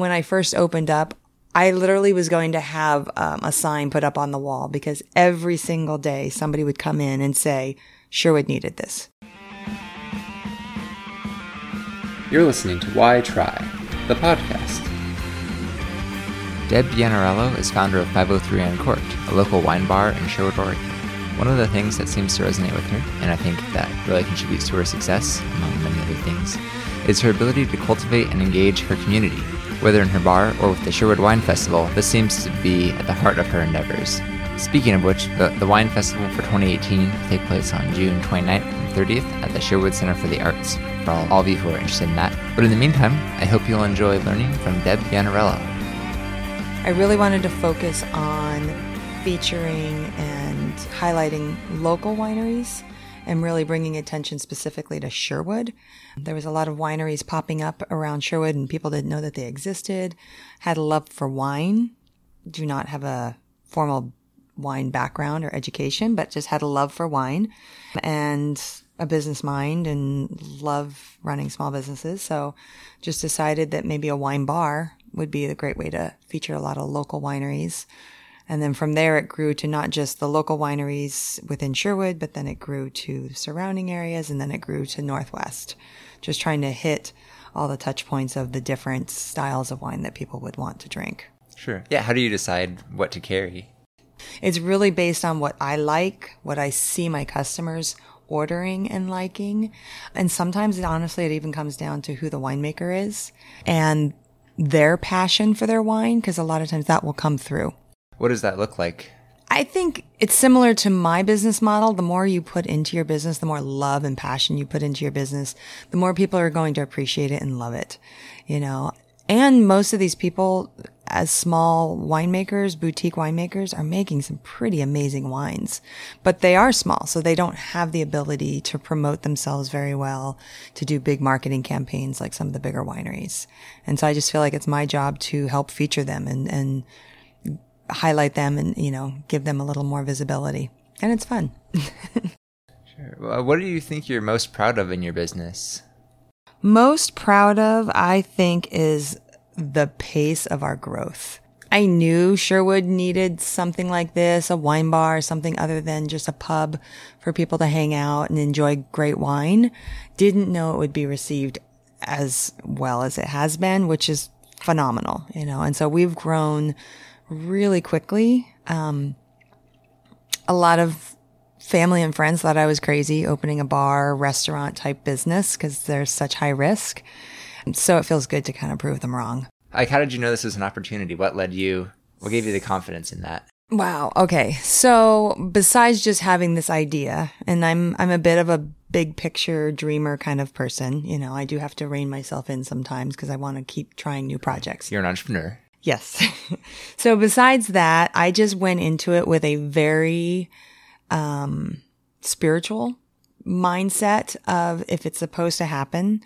When I first opened up, I literally was going to have um, a sign put up on the wall because every single day somebody would come in and say, Sherwood needed this. You're listening to Why Try, the podcast. Deb Yannariello is founder of 503 Uncorked, a local wine bar in Sherwood, Oregon. One of the things that seems to resonate with her, and I think that really contributes to her success, among many other things, is her ability to cultivate and engage her community. Whether in her bar or with the Sherwood Wine Festival, this seems to be at the heart of her endeavors. Speaking of which, the, the Wine Festival for 2018 will take place on June 29th and 30th at the Sherwood Center for the Arts, for all, all of you who are interested in that. But in the meantime, I hope you'll enjoy learning from Deb Yannariello. I really wanted to focus on featuring and highlighting local wineries and really bringing attention specifically to Sherwood. There was a lot of wineries popping up around Sherwood and people didn't know that they existed, had a love for wine, do not have a formal wine background or education, but just had a love for wine and a business mind and love running small businesses. So just decided that maybe a wine bar would be a great way to feature a lot of local wineries. And then from there, it grew to not just the local wineries within Sherwood, but then it grew to surrounding areas and then it grew to Northwest, just trying to hit all the touch points of the different styles of wine that people would want to drink. Sure. Yeah. How do you decide what to carry? It's really based on what I like, what I see my customers ordering and liking. And sometimes it, honestly, it even comes down to who the winemaker is and their passion for their wine, because a lot of times that will come through. What does that look like? I think it's similar to my business model. The more you put into your business, the more love and passion you put into your business, the more people are going to appreciate it and love it, you know. And most of these people, as small winemakers, boutique winemakers, are making some pretty amazing wines, but they are small, so they don't have the ability to promote themselves very well, to do big marketing campaigns like some of the bigger wineries. And so I just feel like it's my job to help feature them and, and highlight them and, you know, give them a little more visibility. And it's fun. sure. Well, uh, what do you think you're most proud of in your business? Most proud of, I think, is the pace of our growth. I knew Sherwood needed something like this, a wine bar, something other than just a pub for people to hang out and enjoy great wine. Didn't know it would be received as well as it has been, which is phenomenal, you know. And so we've grown really quickly. Um, a lot of family and friends thought I was crazy opening a bar, restaurant type business because there's such high risk. So it feels good to kind of prove them wrong. Like, how did you know this was an opportunity? What led you? What gave you the confidence in that? Wow. Okay. So besides just having this idea, and I'm I'm a bit of a big picture dreamer kind of person. You know, I do have to rein myself in sometimes because I want to keep trying new projects. You're an entrepreneur. Yes. so besides that, I just went into it with a very um, spiritual mindset of if it's supposed to happen,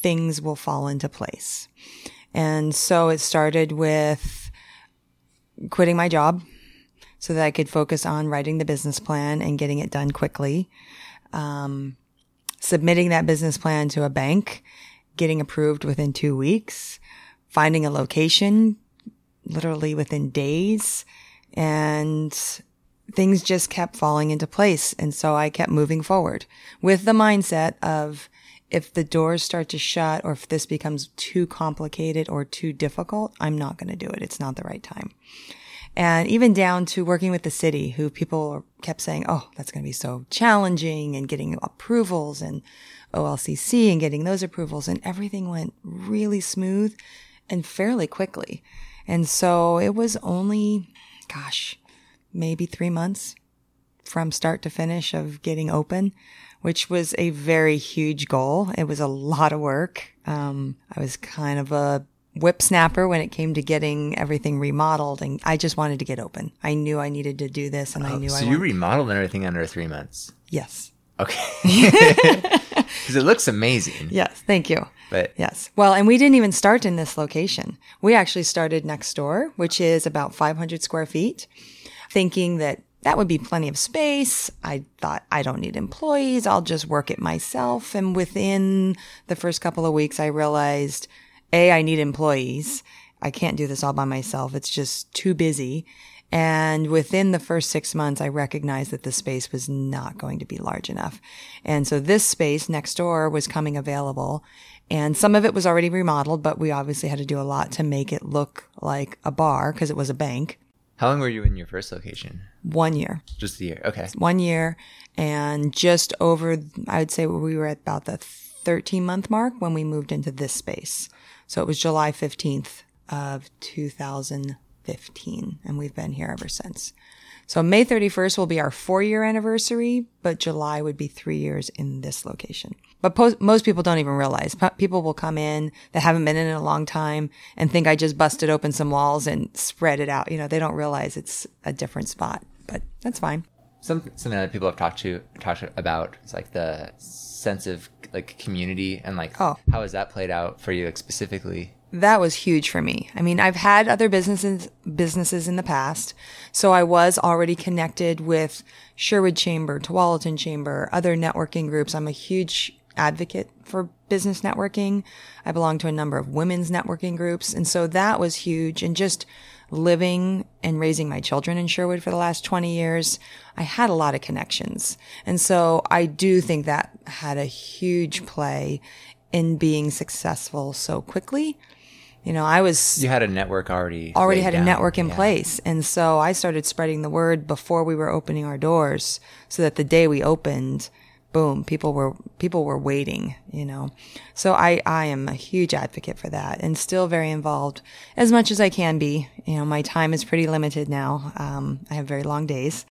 things will fall into place. And so it started with quitting my job so that I could focus on writing the business plan and getting it done quickly. Um, submitting that business plan to a bank, getting approved within two weeks, finding a location literally within days and things just kept falling into place. And so I kept moving forward with the mindset of if the doors start to shut or if this becomes too complicated or too difficult, I'm not going to do it. It's not the right time. And even down to working with the city who people kept saying, Oh, that's going to be so challenging and getting approvals and OLCC and getting those approvals and everything went really smooth and fairly quickly. And so it was only, gosh, maybe three months from start to finish of getting open, which was a very huge goal. It was a lot of work. Um, I was kind of a whip snapper when it came to getting everything remodeled and I just wanted to get open. I knew I needed to do this and oh, I knew so I So you wanted... remodeled everything under three months? Yes. Okay. Because it looks amazing. Yes, thank you. But yes. Well, and we didn't even start in this location. We actually started next door, which is about 500 square feet, thinking that that would be plenty of space. I thought I don't need employees. I'll just work it myself. And within the first couple of weeks, I realized A, I need employees. I can't do this all by myself. It's just too busy. And within the first six months, I recognized that the space was not going to be large enough. And so this space next door was coming available and some of it was already remodeled, but we obviously had to do a lot to make it look like a bar because it was a bank. How long were you in your first location? One year. Just a year. Okay. One year. And just over, I would say we were at about the 13 month mark when we moved into this space. So it was July 15th of 2015. And we've been here ever since. So May 31st will be our four year anniversary, but July would be three years in this location. But po- most people don't even realize. P- people will come in that haven't been in in a long time and think I just busted open some walls and spread it out. You know, they don't realize it's a different spot, but that's fine. Some, something that people have talked to talked about is like the sense of like community and like Oh. how has that played out for you like specifically? That was huge for me. I mean, I've had other businesses businesses in the past, so I was already connected with Sherwood Chamber, Tualatin Chamber, other networking groups. I'm a huge advocate for business networking. I belong to a number of women's networking groups, and so that was huge. And just living and raising my children in Sherwood for the last 20 years, I had a lot of connections. And so I do think that had a huge play in being successful so quickly. You know, I was You had a network already already had a network in Yeah. place. And so I started spreading the word before we were opening our doors so that the day we opened, boom, people were, people were waiting, you know. So I, I am a huge advocate for that and still very involved as much as I can be. You know, my time is pretty limited now. Um, I have very long days.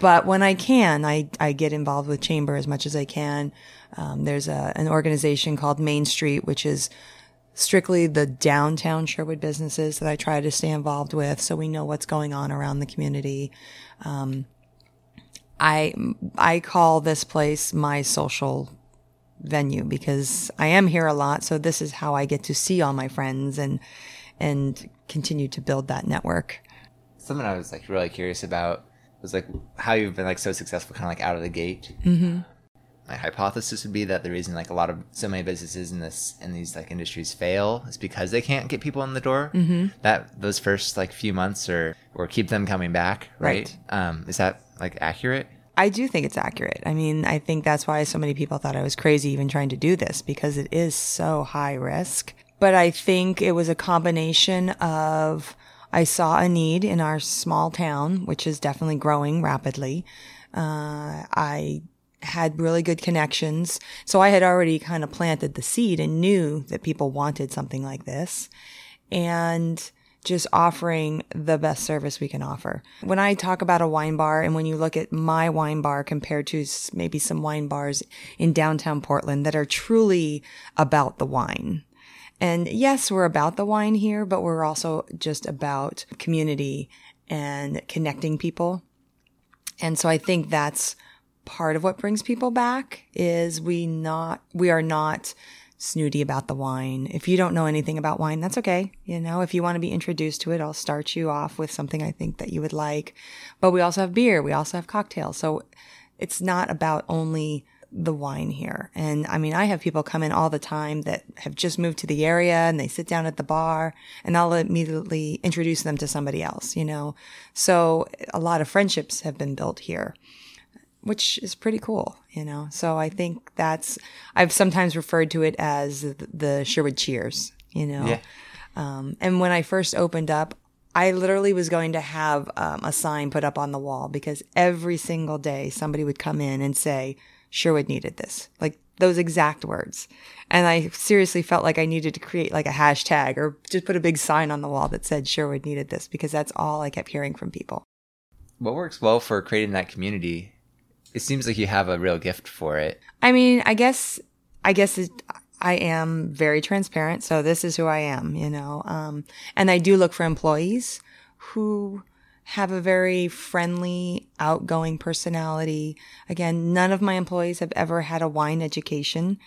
But when I can, I, I get involved with chamber as much as I can. Um, there's a, an organization called Main Street, which is strictly the downtown Sherwood businesses that I try to stay involved with so we know what's going on around the community. Um, I, I call this place my social venue because I am here a lot. So this is how I get to see all my friends and, and continue to build that network. Something I was like really curious about was like how you've been like so successful kind of like out of the gate. Mm-hmm. My hypothesis would be that the reason like a lot of so many businesses in this in these like industries fail is because they can't get people in the door. Mm-hmm. That those first like few months or or keep them coming back, right? Um, is that like accurate? I do think it's accurate. I mean, I think that's why so many people thought I was crazy even trying to do this because it is so high risk. But I think it was a combination of I saw a need in our small town, which is definitely growing rapidly. Uh, I had really good connections. So I had already kind of planted the seed and knew that people wanted something like this. And just offering the best service we can offer. When I talk about a wine bar and when you look at my wine bar compared to maybe some wine bars in downtown Portland that are truly about the wine. And yes, we're about the wine here, but we're also just about community and connecting people. And so I think that's part of what brings people back is we not, we are not snooty about the wine. If you don't know anything about wine, that's okay. You know, if you want to be introduced to it, I'll start you off with something I think that you would like. But we also have beer. We also have cocktails. So it's not about only the wine here. And I mean, I have people come in all the time that have just moved to the area and they sit down at the bar and I'll immediately introduce them to somebody else, you know? So a lot of friendships have been built here which is pretty cool, you know. So I think that's I've sometimes referred to it as the- Sherwood Cheers, you know. Yeah. Um, and when I first opened up, I literally was going to have um, a sign put up on the wall because every single day somebody would come in and say Sherwood needed this, like those exact words. And I seriously felt like I needed to create like a hashtag or just put a big sign on the wall that said Sherwood needed this because that's all I kept hearing from people. What works well for creating that community? It seems like you have a real gift for it. I mean, I guess, I guess it, I am very transparent. So this is who I am, you know. Um, and I do look for employees who have a very friendly, outgoing personality. Again, none of my employees have ever had a wine education.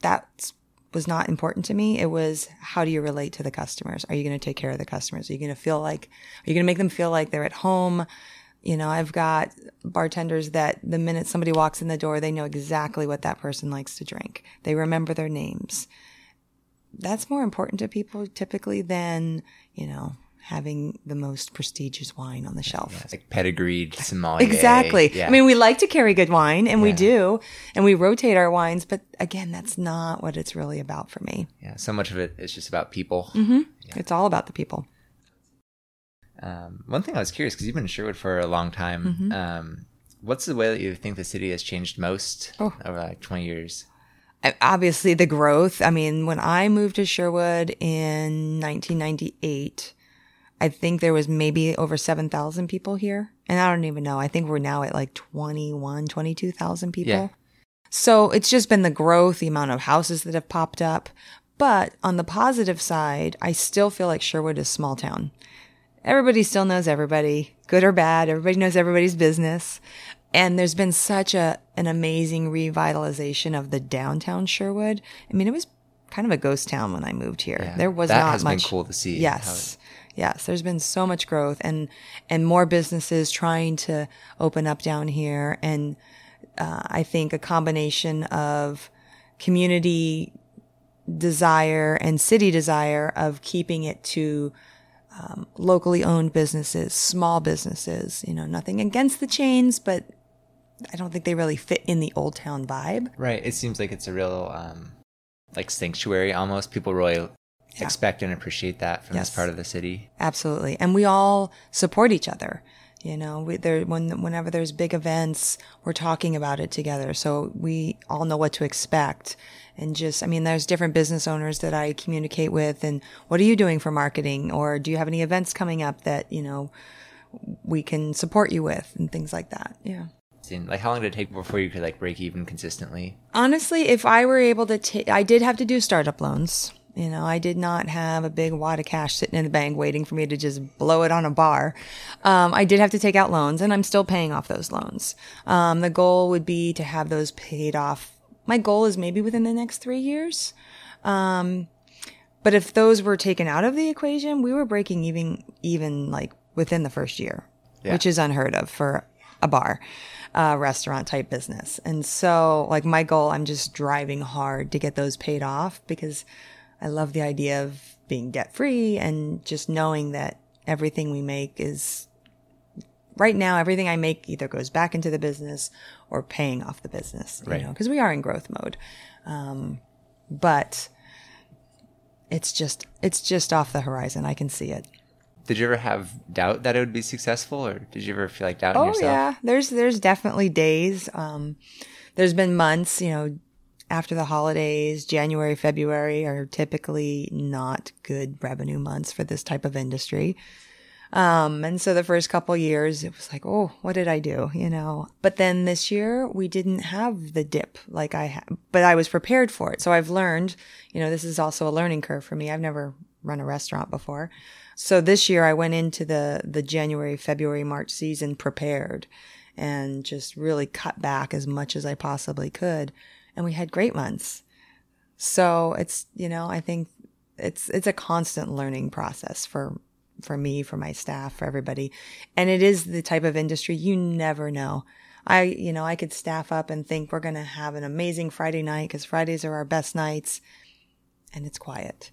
That was not important to me. It was how do you relate to the customers? Are you going to take care of the customers? Are you going to feel like, are you going to make them feel like they're at home? You know, I've got bartenders that the minute somebody walks in the door, they know exactly what that person likes to drink. They remember their names. that's more important to people typically than, you know, having the most prestigious wine on the shelf. It's like pedigreed sommelier. Exactly. Yeah. I mean, we like to carry good wine and we do, and we rotate our wines, but again, that's not what it's really about for me. yeah. So much of it is just about people. Mm-hmm. It's all about the people. Um, one thing I was curious because you've been in Sherwood for a long time. Mm-hmm. Um, what's the way that you think the city has changed most Oh. over like 20 years? Obviously, the growth. I mean, when I moved to Sherwood in 1998, I think there was maybe over 7,000 people here. And I don't even know. I think we're now at like 21, 22,000 people. Yeah. So it's just been the growth, the amount of houses that have popped up. But on the positive side, I still feel like Sherwood is a small town. Everybody still knows everybody, good or bad. Everybody knows everybody's business. And there's been such a, an amazing revitalization of the downtown Sherwood. I mean, it was kind of a ghost town when I moved here. Yeah. There was That not has been much. cool to see, Yes. Yes, there's been so much growth and and more businesses trying to open up down here and uh, I think a combination of community desire and city desire of keeping it to um, locally owned businesses, small businesses. You know, nothing against the chains, but I don't think they really fit in the old town vibe. Right. It seems like it's a real um, like sanctuary almost. People really expect and appreciate that from Yes. this part of the city. Absolutely. And we all support each other. You know, we, there, when, whenever there's big events, we're talking about it together. So we all know what to expect. And just, I mean, there's different business owners that I communicate with and what are you doing for marketing? Or do you have any events coming up that, you know, we can support you with and things like that. Yeah. Like how long did it take before you could like break even consistently? Honestly, if I were able to take, I did have to do startup loans. You know, I did not have a big wad of cash sitting in the bank waiting for me to just blow it on a bar. Um, I did have to take out loans and I'm still paying off those loans. Um, the goal would be to have those paid off. My goal is maybe within the next three years. Um, but if those were taken out of the equation, we were breaking even, even like within the first year, Yeah. which is unheard of for a bar, uh, restaurant type business. And so like my goal, I'm just driving hard to get those paid off because I love the idea of being debt free and just knowing that everything we make is right now, everything I make either goes back into the business or paying off the business, you Right. know, because we are in growth mode. Um, but it's just, it's just off the horizon. I can see it. Did you ever have doubt that it would be successful, or did you ever feel like doubting Oh yourself? yeah, there's there's definitely days. Um, there's been months, you know, after the holidays, January, February are typically not good revenue months for this type of industry. Um, and so the first couple years, it was like, oh, what did I do? You know, but then this year we didn't have the dip like I had, but I was prepared for it. So I've learned, you know, this is also a learning curve for me. I've never run a restaurant before. So this year I went into the, the January, February, March season prepared and just really cut back as much as I possibly could. And we had great months. So it's, you know, I think it's, it's a constant learning process for, for me, for my staff, for everybody. And it is the type of industry you never know. I, you know, I could staff up and think we're going to have an amazing Friday night because Fridays are our best nights and it's quiet.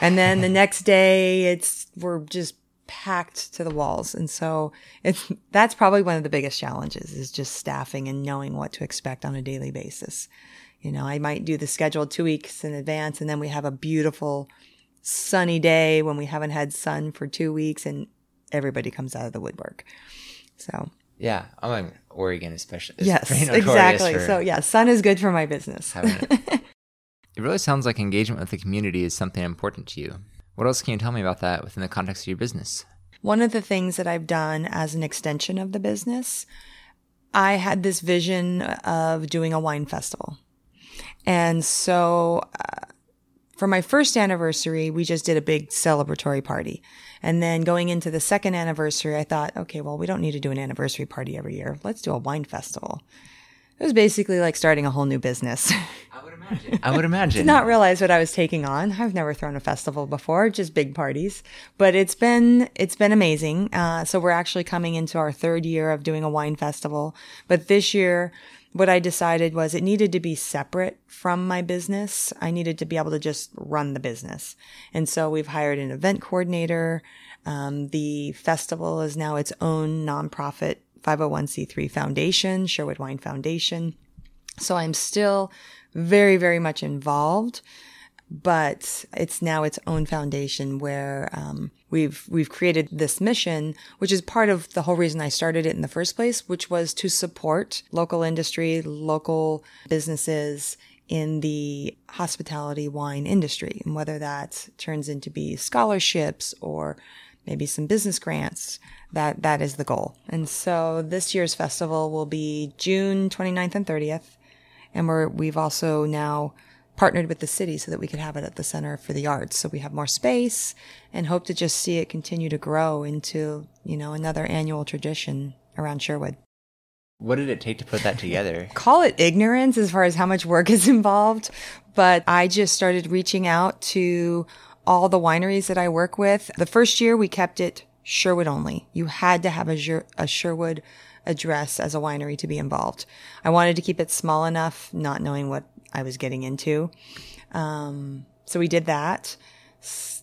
And then the next day it's, we're just packed to the walls. And so it's, that's probably one of the biggest challenges is just staffing and knowing what to expect on a daily basis. You know, I might do the schedule two weeks in advance and then we have a beautiful sunny day when we haven't had sun for two weeks and everybody comes out of the woodwork. So Yeah, I'm in Oregon, especially. is yes, exactly. So yeah, sun is good for my business. it. it really sounds like engagement with the community is something important to you. What else can you tell me about that within the context of your business? One of the things that I've done as an extension of the business, I had this vision of doing a wine festival. And so uh, for my first anniversary, we just did a big celebratory party. And then going into the second anniversary, I thought, okay, well, we don't need to do an anniversary party every year. Let's do a wine festival. It was basically like starting a whole new business. I would imagine. I would imagine. did not realize what I was taking on. I've never thrown a festival before, just big parties. But it's been it's been amazing. Uh, so we're actually coming into our third year of doing a wine festival. But this year, what I decided was it needed to be separate from my business. I needed to be able to just run the business. And so we've hired an event coordinator. Um, the festival is now its own nonprofit 501c3 foundation, Sherwood Wine Foundation. So I'm still very, very much involved but it's now its own foundation where um, we've we've created this mission, which is part of the whole reason I started it in the first place, which was to support local industry, local businesses in the hospitality wine industry, and whether that turns into be scholarships or maybe some business grants that that is the goal. And so this year's festival will be june 29th and 30th and we're we've also now partnered with the city so that we could have it at the Center for the Arts. So we have more space and hope to just see it continue to grow into, you know, another annual tradition around Sherwood. What did it take to put that together? Call it ignorance as far as how much work is involved, but I just started reaching out to all the wineries that I work with. The first year we kept it Sherwood only. You had to have a, a Sherwood address as a winery to be involved. I wanted to keep it small enough, not knowing what I was getting into. Um, so we did that. S-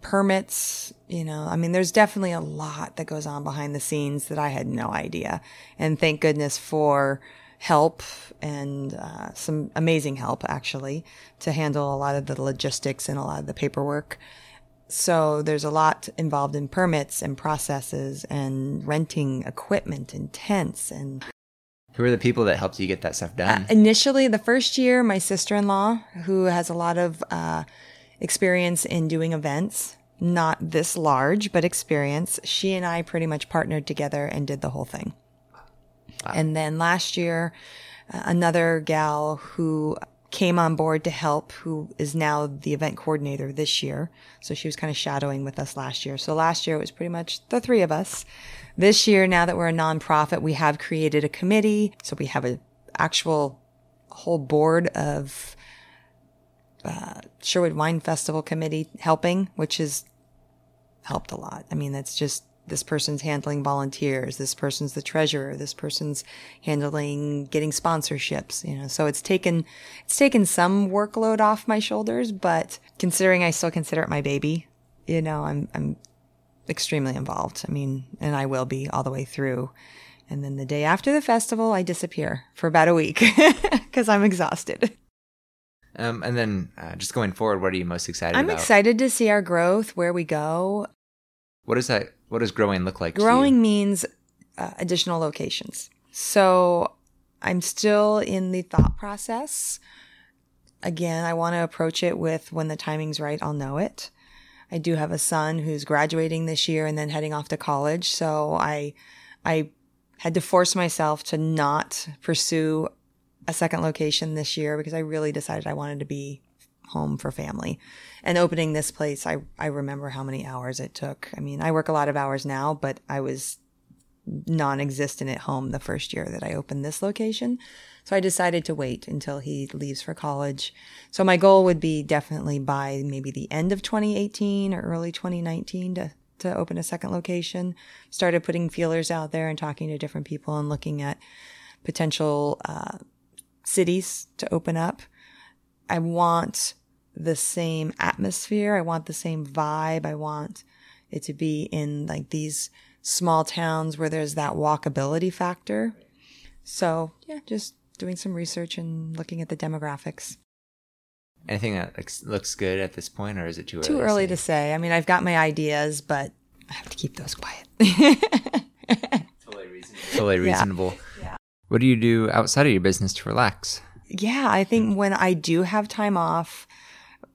permits, you know, I mean, there's definitely a lot that goes on behind the scenes that I had no idea. And thank goodness for help and uh, some amazing help actually to handle a lot of the logistics and a lot of the paperwork. So there's a lot involved in permits and processes and renting equipment and tents and who are the people that helped you get that stuff done? Uh, initially, the first year, my sister in law, who has a lot of uh, experience in doing events, not this large, but experience, she and I pretty much partnered together and did the whole thing. Wow. And then last year, uh, another gal who came on board to help, who is now the event coordinator this year. So she was kind of shadowing with us last year. So last year it was pretty much the three of us. This year, now that we're a nonprofit, we have created a committee. So we have an actual whole board of uh, Sherwood Wine Festival committee helping, which has helped a lot. I mean, that's just this person's handling volunteers, this person's the treasurer, this person's handling getting sponsorships, you know. So it's taken it's taken some workload off my shoulders, but considering I still consider it my baby, you know, I'm I'm extremely involved. I mean, and I will be all the way through. And then the day after the festival, I disappear for about a week because I'm exhausted. Um, and then uh, just going forward, what are you most excited I'm about? excited to see our growth, where we go. What does that? What does growing look like? Growing means uh, additional locations. So I'm still in the thought process. Again, I want to approach it with when the timing's right, I'll know it. I do have a son who's graduating this year and then heading off to college. So I, I had to force myself to not pursue a second location this year because I really decided I wanted to be home for family. And opening this place, I, I remember how many hours it took. I mean, I work a lot of hours now, but I was non-existent at home the first year that I opened this location. So I decided to wait until he leaves for college. So my goal would be definitely by maybe the end of 2018 or early 2019 to to open a second location. Started putting feelers out there and talking to different people and looking at potential uh, cities to open up. I want the same atmosphere. I want the same vibe. I want it to be in like these small towns where there's that walkability factor. So yeah, just doing some research and looking at the demographics. Anything that looks good at this point, or is it too early? Too early to say? to say. I mean, I've got my ideas, but I have to keep those quiet. totally reasonable. Totally reasonable. Yeah. yeah. What do you do outside of your business to relax? Yeah, I think when I do have time off,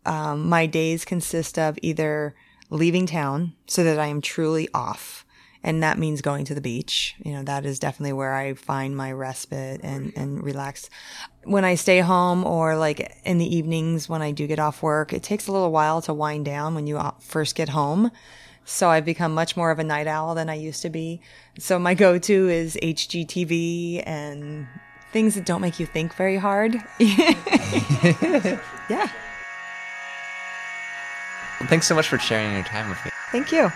um, my days consist of either leaving town so that I am truly off and that means going to the beach. You know, that is definitely where I find my respite and, and relax. When I stay home or like in the evenings when I do get off work, it takes a little while to wind down when you uh, first get home. So I've become much more of a night owl than I used to be. So my go-to is HGTV and things that don't make you think very hard. yeah. Well, thanks so much for sharing your time with me. Thank you.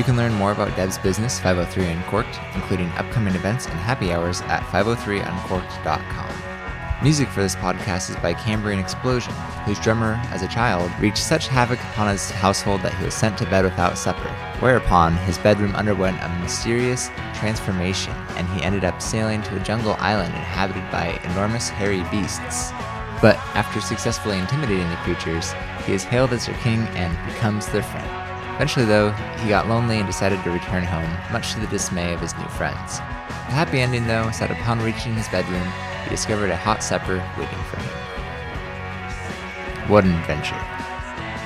You can learn more about Deb's business, 503 Uncorked, including upcoming events and happy hours at 503uncorked.com. Music for this podcast is by Cambrian Explosion, whose drummer, as a child, wreaked such havoc upon his household that he was sent to bed without supper, whereupon his bedroom underwent a mysterious transformation and he ended up sailing to a jungle island inhabited by enormous hairy beasts. But after successfully intimidating the creatures, he is hailed as their king and becomes their friend. Eventually, though, he got lonely and decided to return home, much to the dismay of his new friends. The happy ending, though, is that upon reaching his bedroom, he discovered a hot supper waiting for him. What an adventure.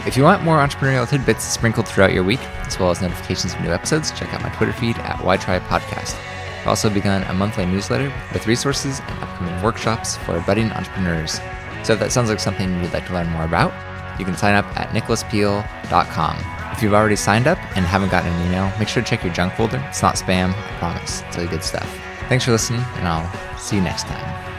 If you want more entrepreneurial tidbits sprinkled throughout your week, as well as notifications of new episodes, check out my Twitter feed at Why Try Podcast. I've also begun a monthly newsletter with resources and upcoming workshops for budding entrepreneurs. So if that sounds like something you'd like to learn more about, you can sign up at nicholaspeel.com. You've already signed up and haven't gotten an email, make sure to check your junk folder. It's not spam, I promise. It's really good stuff. Thanks for listening, and I'll see you next time.